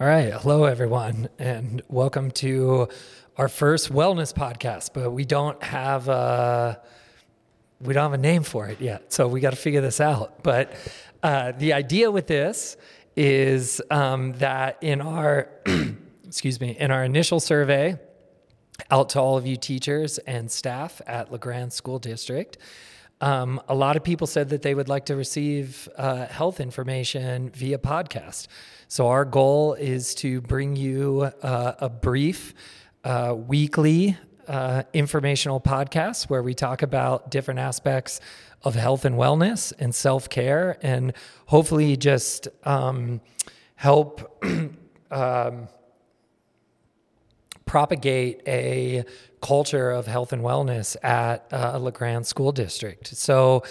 All right. Hello, everyone, and welcome to our first wellness podcast. But we don't have a we don't have a name for it yet, so we got to figure this out. But uh, the idea with this is um, that in our excuse me in our initial survey out to all of you teachers and staff at LaGrande School District. Um, a lot of people said that they would like to receive uh, health information via podcast. So, our goal is to bring you uh, a brief uh, weekly uh, informational podcast where we talk about different aspects of health and wellness and self care, and hopefully just um, help. um, propagate a culture of health and wellness at uh, LaGrande School District. So,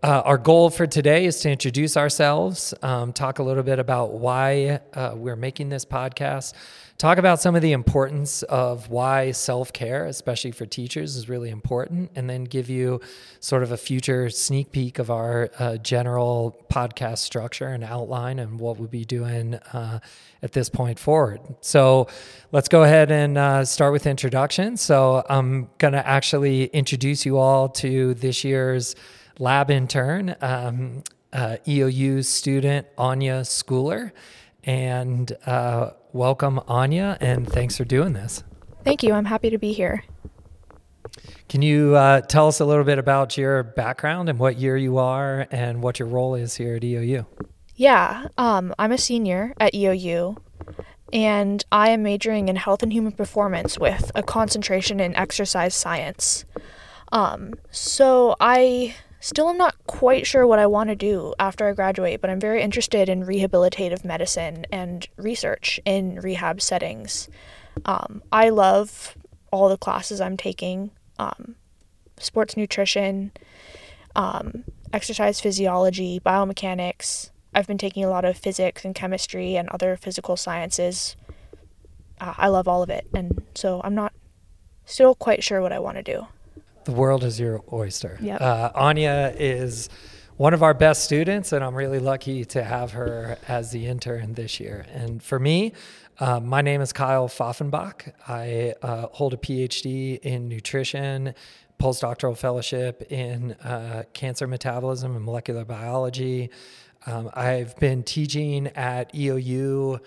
uh, our goal for today is to introduce ourselves, um, talk a little bit about why uh, we're making this podcast, talk about some of the importance of why self care, especially for teachers, is really important, and then give you sort of a future sneak peek of our uh, general podcast structure and outline and what we'll be doing uh, at this point forward. So let's go ahead and uh, start with introductions. So I'm going to actually introduce you all to this year's lab intern, um, uh, EOU student Anya Schooler. And uh, welcome, Anya, and thanks for doing this. Thank you. I'm happy to be here. Can you uh, tell us a little bit about your background and what year you are and what your role is here at EOU? Yeah, um, I'm a senior at EOU, and I am majoring in health and human performance with a concentration in exercise science. Um, so I Still, I'm not quite sure what I want to do after I graduate, but I'm very interested in rehabilitative medicine and research in rehab settings. Um, I love all the classes I'm taking um, sports nutrition, um, exercise physiology, biomechanics. I've been taking a lot of physics and chemistry and other physical sciences. Uh, I love all of it, and so I'm not still quite sure what I want to do. The world is your oyster. Yep. Uh, Anya is one of our best students, and I'm really lucky to have her as the intern this year. And for me, uh, my name is Kyle Pfaffenbach. I uh, hold a PhD in nutrition, postdoctoral fellowship in uh, cancer metabolism and molecular biology. Um, I've been teaching at EOU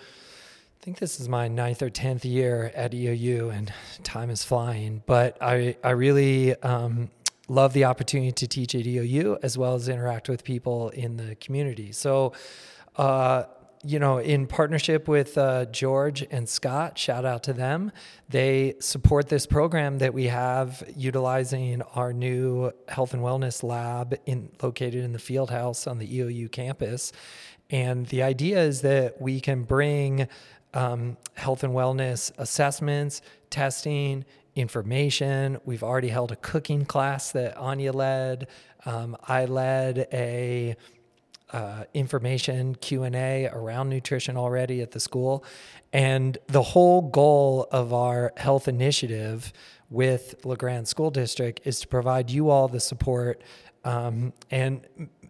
I think this is my ninth or tenth year at EOU, and time is flying. But I I really um, love the opportunity to teach at EOU as well as interact with people in the community. So. Uh, you know, in partnership with uh, George and Scott, shout out to them. They support this program that we have utilizing our new health and wellness lab in, located in the field house on the EOU campus. And the idea is that we can bring um, health and wellness assessments, testing, information. We've already held a cooking class that Anya led. Um, I led a uh, information q&a around nutrition already at the school and the whole goal of our health initiative with LaGrande School District is to provide you all the support um, and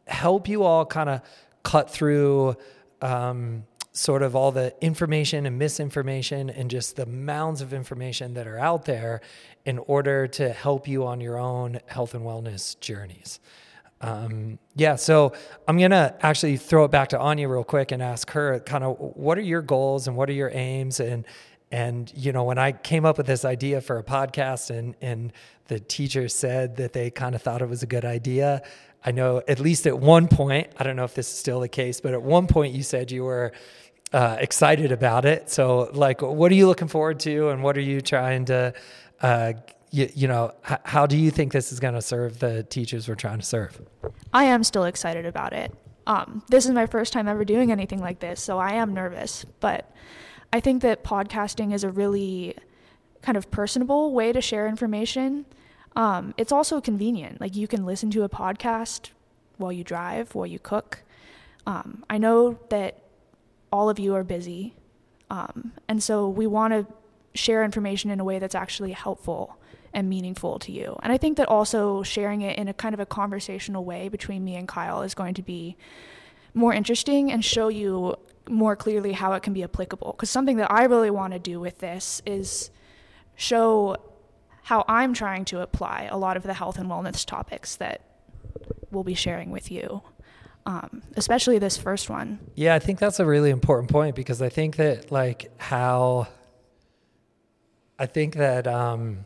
help you all kind of cut through um, sort of all the information and misinformation and just the mounds of information that are out there in order to help you on your own health and wellness journeys. Um, yeah, so I'm gonna actually throw it back to Anya real quick and ask her kind of what are your goals and what are your aims and and you know when I came up with this idea for a podcast and and the teacher said that they kind of thought it was a good idea. I know at least at one point, I don't know if this is still the case, but at one point you said you were uh, excited about it. So, like, what are you looking forward to, and what are you trying to, uh, you, you know, h- how do you think this is going to serve the teachers we're trying to serve? I am still excited about it. Um, this is my first time ever doing anything like this, so I am nervous. But I think that podcasting is a really kind of personable way to share information. Um, it's also convenient. Like you can listen to a podcast while you drive, while you cook. Um, I know that all of you are busy. Um, and so we want to share information in a way that's actually helpful and meaningful to you. And I think that also sharing it in a kind of a conversational way between me and Kyle is going to be more interesting and show you more clearly how it can be applicable. Because something that I really want to do with this is show how I'm trying to apply a lot of the health and wellness topics that we'll be sharing with you. Um, especially this first one. Yeah, I think that's a really important point because I think that like how I think that um,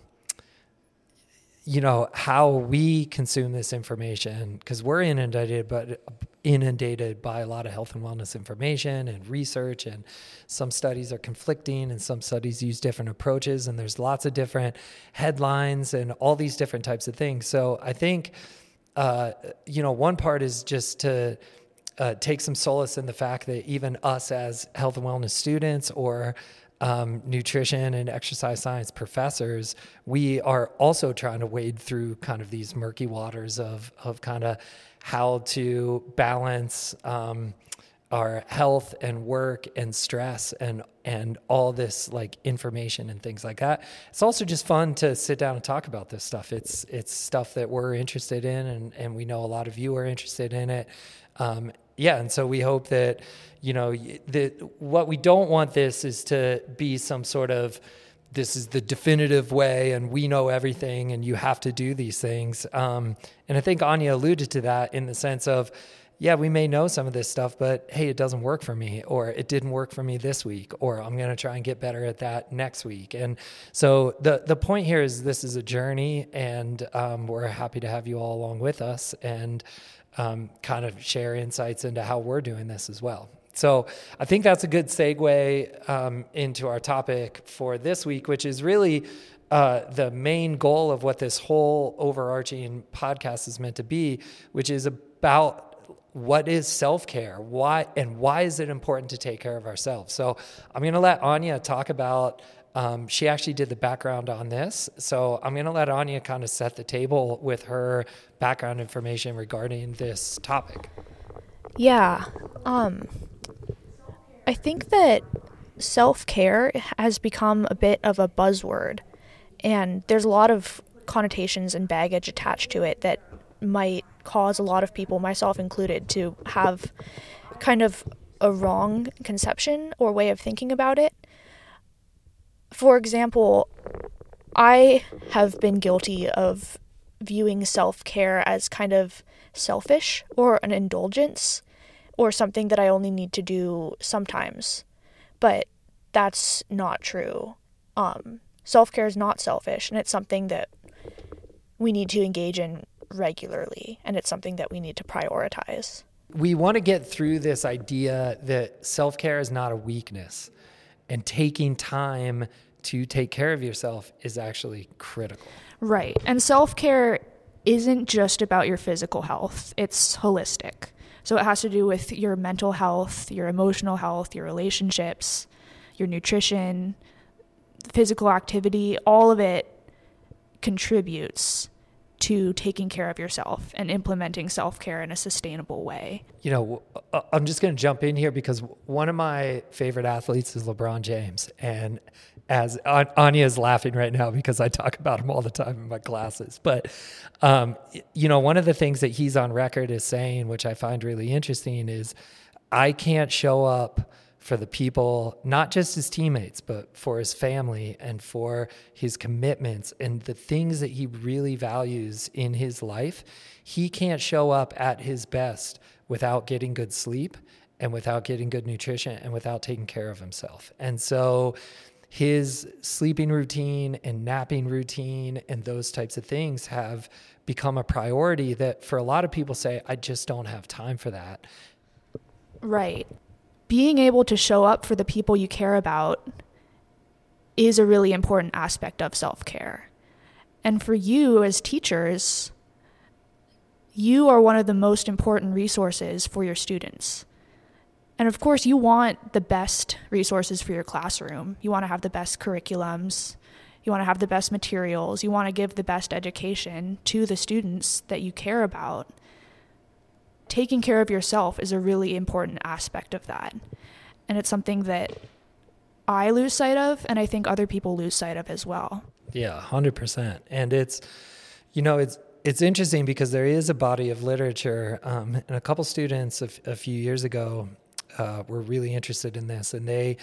you know how we consume this information because we're inundated but inundated by a lot of health and wellness information and research and some studies are conflicting and some studies use different approaches and there's lots of different headlines and all these different types of things so i think uh, you know one part is just to uh, take some solace in the fact that even us as health and wellness students or um, nutrition and exercise science professors, we are also trying to wade through kind of these murky waters of of kind of how to balance um, our health and work and stress and and all this like information and things like that. It's also just fun to sit down and talk about this stuff. It's it's stuff that we're interested in and and we know a lot of you are interested in it. Um, yeah, and so we hope that you know that what we don't want this is to be some sort of this is the definitive way and we know everything and you have to do these things. Um, and I think Anya alluded to that in the sense of, yeah, we may know some of this stuff, but hey, it doesn't work for me, or it didn't work for me this week, or I'm going to try and get better at that next week. And so the the point here is this is a journey, and um, we're happy to have you all along with us and um, kind of share insights into how we're doing this as well. So I think that's a good segue um, into our topic for this week, which is really uh, the main goal of what this whole overarching podcast is meant to be, which is about what is self-care why and why is it important to take care of ourselves so i'm going to let anya talk about um, she actually did the background on this. So I'm going to let Anya kind of set the table with her background information regarding this topic. Yeah. Um, I think that self care has become a bit of a buzzword, and there's a lot of connotations and baggage attached to it that might cause a lot of people, myself included, to have kind of a wrong conception or way of thinking about it for example, I have been guilty of viewing self care as kind of selfish or an indulgence or something that I only need to do sometimes. But that's not true. Um, self care is not selfish, and it's something that we need to engage in regularly, and it's something that we need to prioritize. We want to get through this idea that self care is not a weakness and taking time to take care of yourself is actually critical. Right. And self care isn't just about your physical health, it's holistic. So it has to do with your mental health, your emotional health, your relationships, your nutrition, physical activity, all of it contributes to taking care of yourself and implementing self care in a sustainable way. You know, uh, I'm just going to jump in here because one of my favorite athletes is LeBron James. And as Anya is laughing right now because I talk about him all the time in my classes. But, um, you know, one of the things that he's on record is saying, which I find really interesting, is I can't show up for the people, not just his teammates, but for his family and for his commitments and the things that he really values in his life. He can't show up at his best without getting good sleep and without getting good nutrition and without taking care of himself. And so, his sleeping routine and napping routine and those types of things have become a priority that for a lot of people say, I just don't have time for that. Right being able to show up for the people you care about is a really important aspect of self care. And for you as teachers, you are one of the most important resources for your students. And of course, you want the best resources for your classroom. You want to have the best curriculums. You want to have the best materials. You want to give the best education to the students that you care about taking care of yourself is a really important aspect of that. And it's something that I lose sight of, and I think other people lose sight of as well. Yeah, 100%. And it's, you know, it's, it's interesting because there is a body of literature, um, and a couple students a, few years ago uh, were really interested in this, and they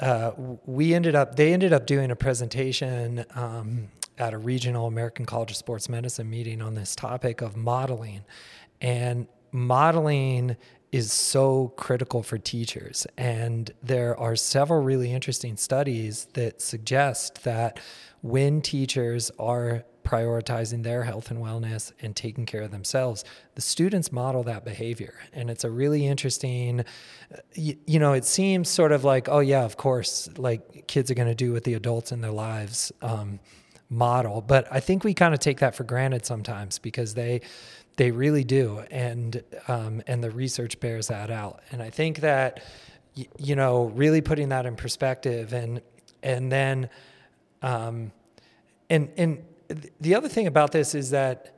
uh, we ended up they ended up doing a presentation um, at a regional American College of Sports Medicine meeting on this topic of modeling, and modeling is so critical for teachers. And there are several really interesting studies that suggest that when teachers are prioritizing their health and wellness and taking care of themselves, the students model that behavior. And it's a really interesting, you, you know, it seems sort of like, oh, yeah, of course, like kids are going to do what the adults in their lives um, model. But I think we kind of take that for granted sometimes because they, they really do, and um, and the research bears that out. And I think that you know really putting that in perspective, and and then um, and and the other thing about this is that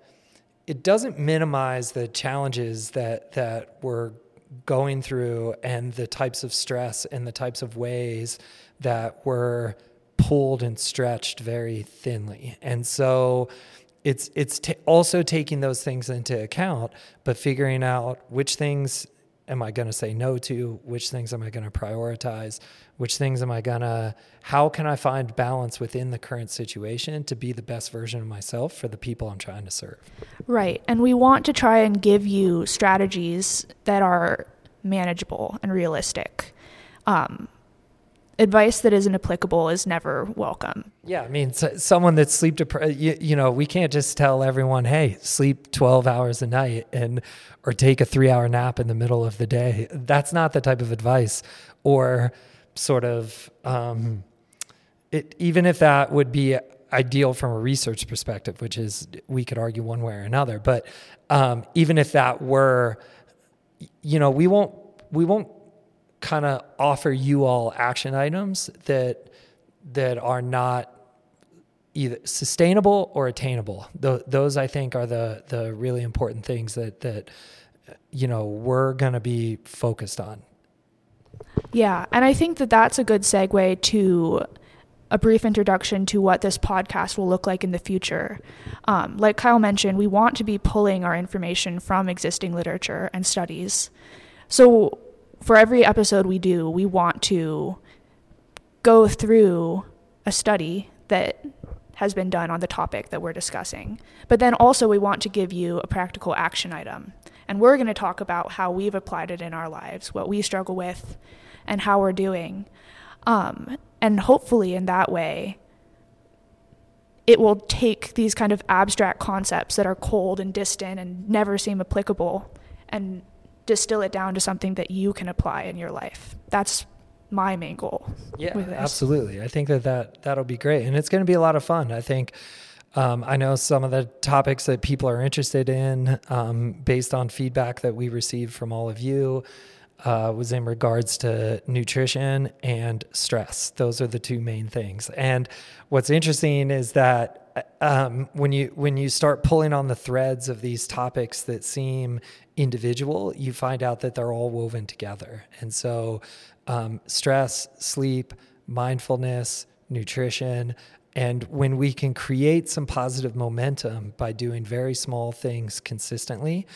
it doesn't minimize the challenges that that we're going through and the types of stress and the types of ways that we're pulled and stretched very thinly. And so it's it's t- also taking those things into account, but figuring out which things am I going to say no to, which things am I going to prioritize, which things am I going to how can I find balance within the current situation to be the best version of myself for the people I'm trying to serve. Right. And we want to try and give you strategies that are manageable and realistic. Um, advice that isn't applicable is never welcome. Yeah, I mean, someone that's sleep deprived, you, you, know, we can't just tell everyone, hey, sleep 12 hours a night and, or take a three hour nap in the middle of the day. That's not the type of advice or sort of, um, it, even if that would be ideal from a research perspective, which is we could argue one way or another, but um, even if that were, you know, we won't, we won't kind of offer you all action items that that are not either sustainable or attainable. Th- those I think are the the really important things that that you know we're going to be focused on. Yeah, and I think that that's a good segue to a brief introduction to what this podcast will look like in the future. Um, like Kyle mentioned, we want to be pulling our information from existing literature and studies. So, for every episode we do, we want to go through a study that has been done on the topic that we're discussing. But then also, we want to give you a practical action item. And we're going to talk about how we've applied it in our lives, what we struggle with, and how we're doing. Um, and hopefully, in that way, it will take these kind of abstract concepts that are cold and distant and never seem applicable and distill it down to something that you can apply in your life. That's my main goal. Yeah, absolutely. I think that, that that'll be great. And it's going to be a lot of fun. I think um, I know some of the topics that people are interested in um, based on feedback that we received from all of you. Uh, was in regards to nutrition and stress. Those are the two main things. And what's interesting is that um, when you when you start pulling on the threads of these topics that seem individual, you find out that they're all woven together. And so, um, stress, sleep, mindfulness, nutrition, and when we can create some positive momentum by doing very small things consistently,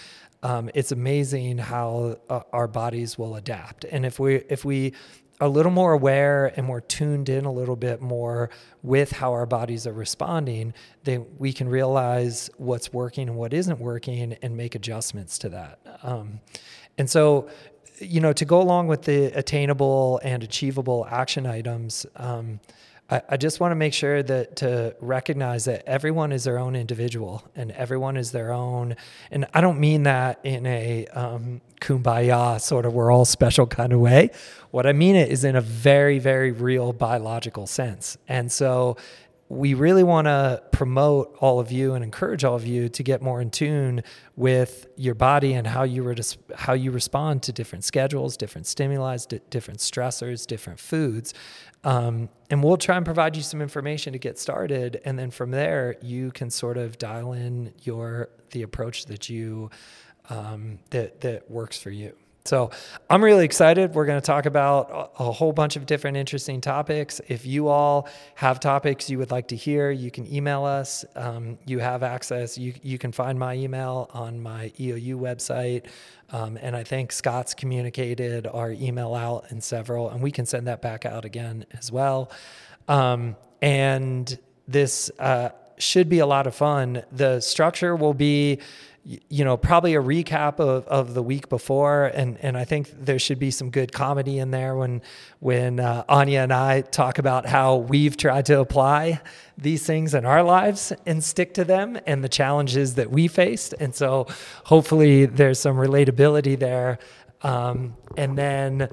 um, it's amazing how uh, our bodies will adapt. And if we if we a little more aware and more tuned in a little bit more with how our bodies are responding, then we can realize what's working and what isn't working and make adjustments to that. Um, and so, you know, to go along with the attainable and achievable action items, um, I, just want to make sure that to recognize that everyone is their own individual and everyone is their own. And I don't mean that in a um, kumbaya sort of we're all special kind of way. What I mean it is in a very, very real biological sense. And so we really want to promote all of you and encourage all of you to get more in tune with your body and how you res- how you respond to different schedules, different stimuli, different stressors, different foods. Um, and we'll try and provide you some information to get started, and then from there you can sort of dial in your the approach that you um, that that works for you. So I'm really excited. We're going to talk about a, whole bunch of different interesting topics. If you all have topics you would like to hear, you can email us. Um, you have access. You, you can find my email on my EOU website. Um, and I think Scott's communicated our email out in several, and we can send that back out again as well. Um, and this uh, should be a lot of fun. The structure will be you know, probably a recap of, of the week before, and, and I think there should be some good comedy in there when when uh, Anya and I talk about how we've tried to apply these things in our lives and stick to them, and the challenges that we faced, and so hopefully there's some relatability there, um, and then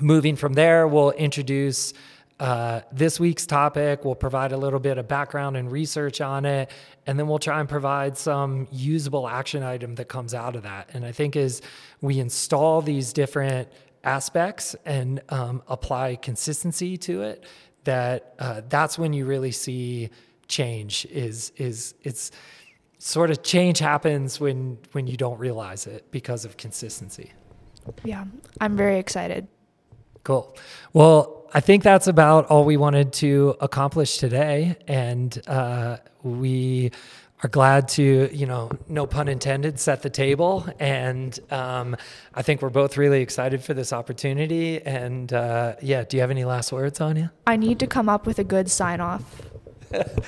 moving from there, we'll introduce uh, this week's topic. We'll provide a little bit of background and research on it, and then we'll try and provide some usable action item that comes out of that. And I think as we install these different aspects and um, apply consistency to it, that uh, that's when you really see change. Is is it's sort of change happens when when you don't realize it because of consistency. Yeah, I'm very excited. Cool. Well, I think that's about all we wanted to accomplish today. And uh, we are glad to, you know, no pun intended, set the table. And um, I think we're both really excited for this opportunity. And uh, yeah, do you have any last words, Anya? I need to come up with a good sign off.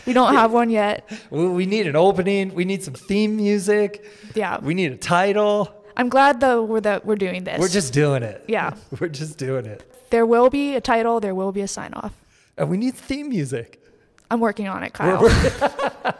we don't have one yet. We need an opening. We need some theme music. Yeah. We need a title. I'm glad though we're that we're doing this. We're just doing it. Yeah. We're just doing it. There will be a title, there will be a sign off. And we need theme music. I'm working on it, Kyle.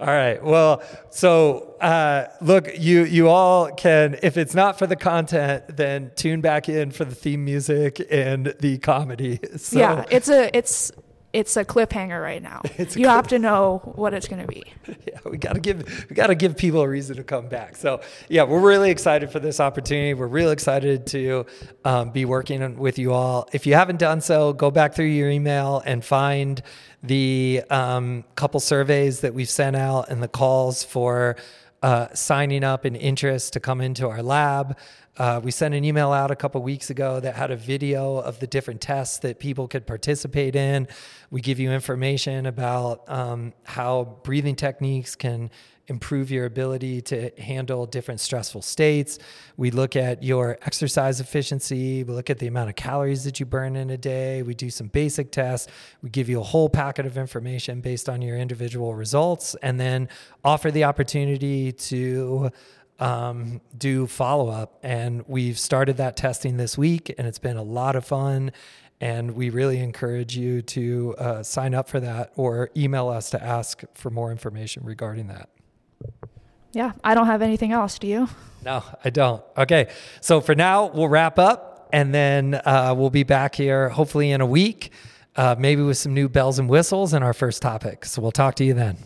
all right. Well, so uh, look, you you all can, if it's not for the content, then tune back in for the theme music and the comedy. So, yeah, it's a it's it's a cliffhanger right now. you have to know what it's going to be. Yeah, we got to give we got to give people a reason to come back. So yeah, we're really excited for this opportunity. We're really excited to um, be working with you all. If you haven't done so, go back through your email and find the um, couple surveys that we've sent out and the calls for uh, signing up and interest to come into our lab. Uh, we sent an email out a couple weeks ago that had a video of the different tests that people could participate in. We give you information about um, how breathing techniques can improve your ability to handle different stressful states. We look at your exercise efficiency. We look at the amount of calories that you burn in a day. We do some basic tests. We give you a whole packet of information based on your individual results and then offer the opportunity to um, do follow up. And we've started that testing this week, and it's been a lot of fun. And we really encourage you to uh, sign up for that or email us to ask for more information regarding that. Yeah, I don't have anything else. Do you? No, I don't. Okay. So for now, we'll wrap up and then uh, we'll be back here hopefully in a week, uh, maybe with some new bells and whistles and our first topic. So we'll talk to you then.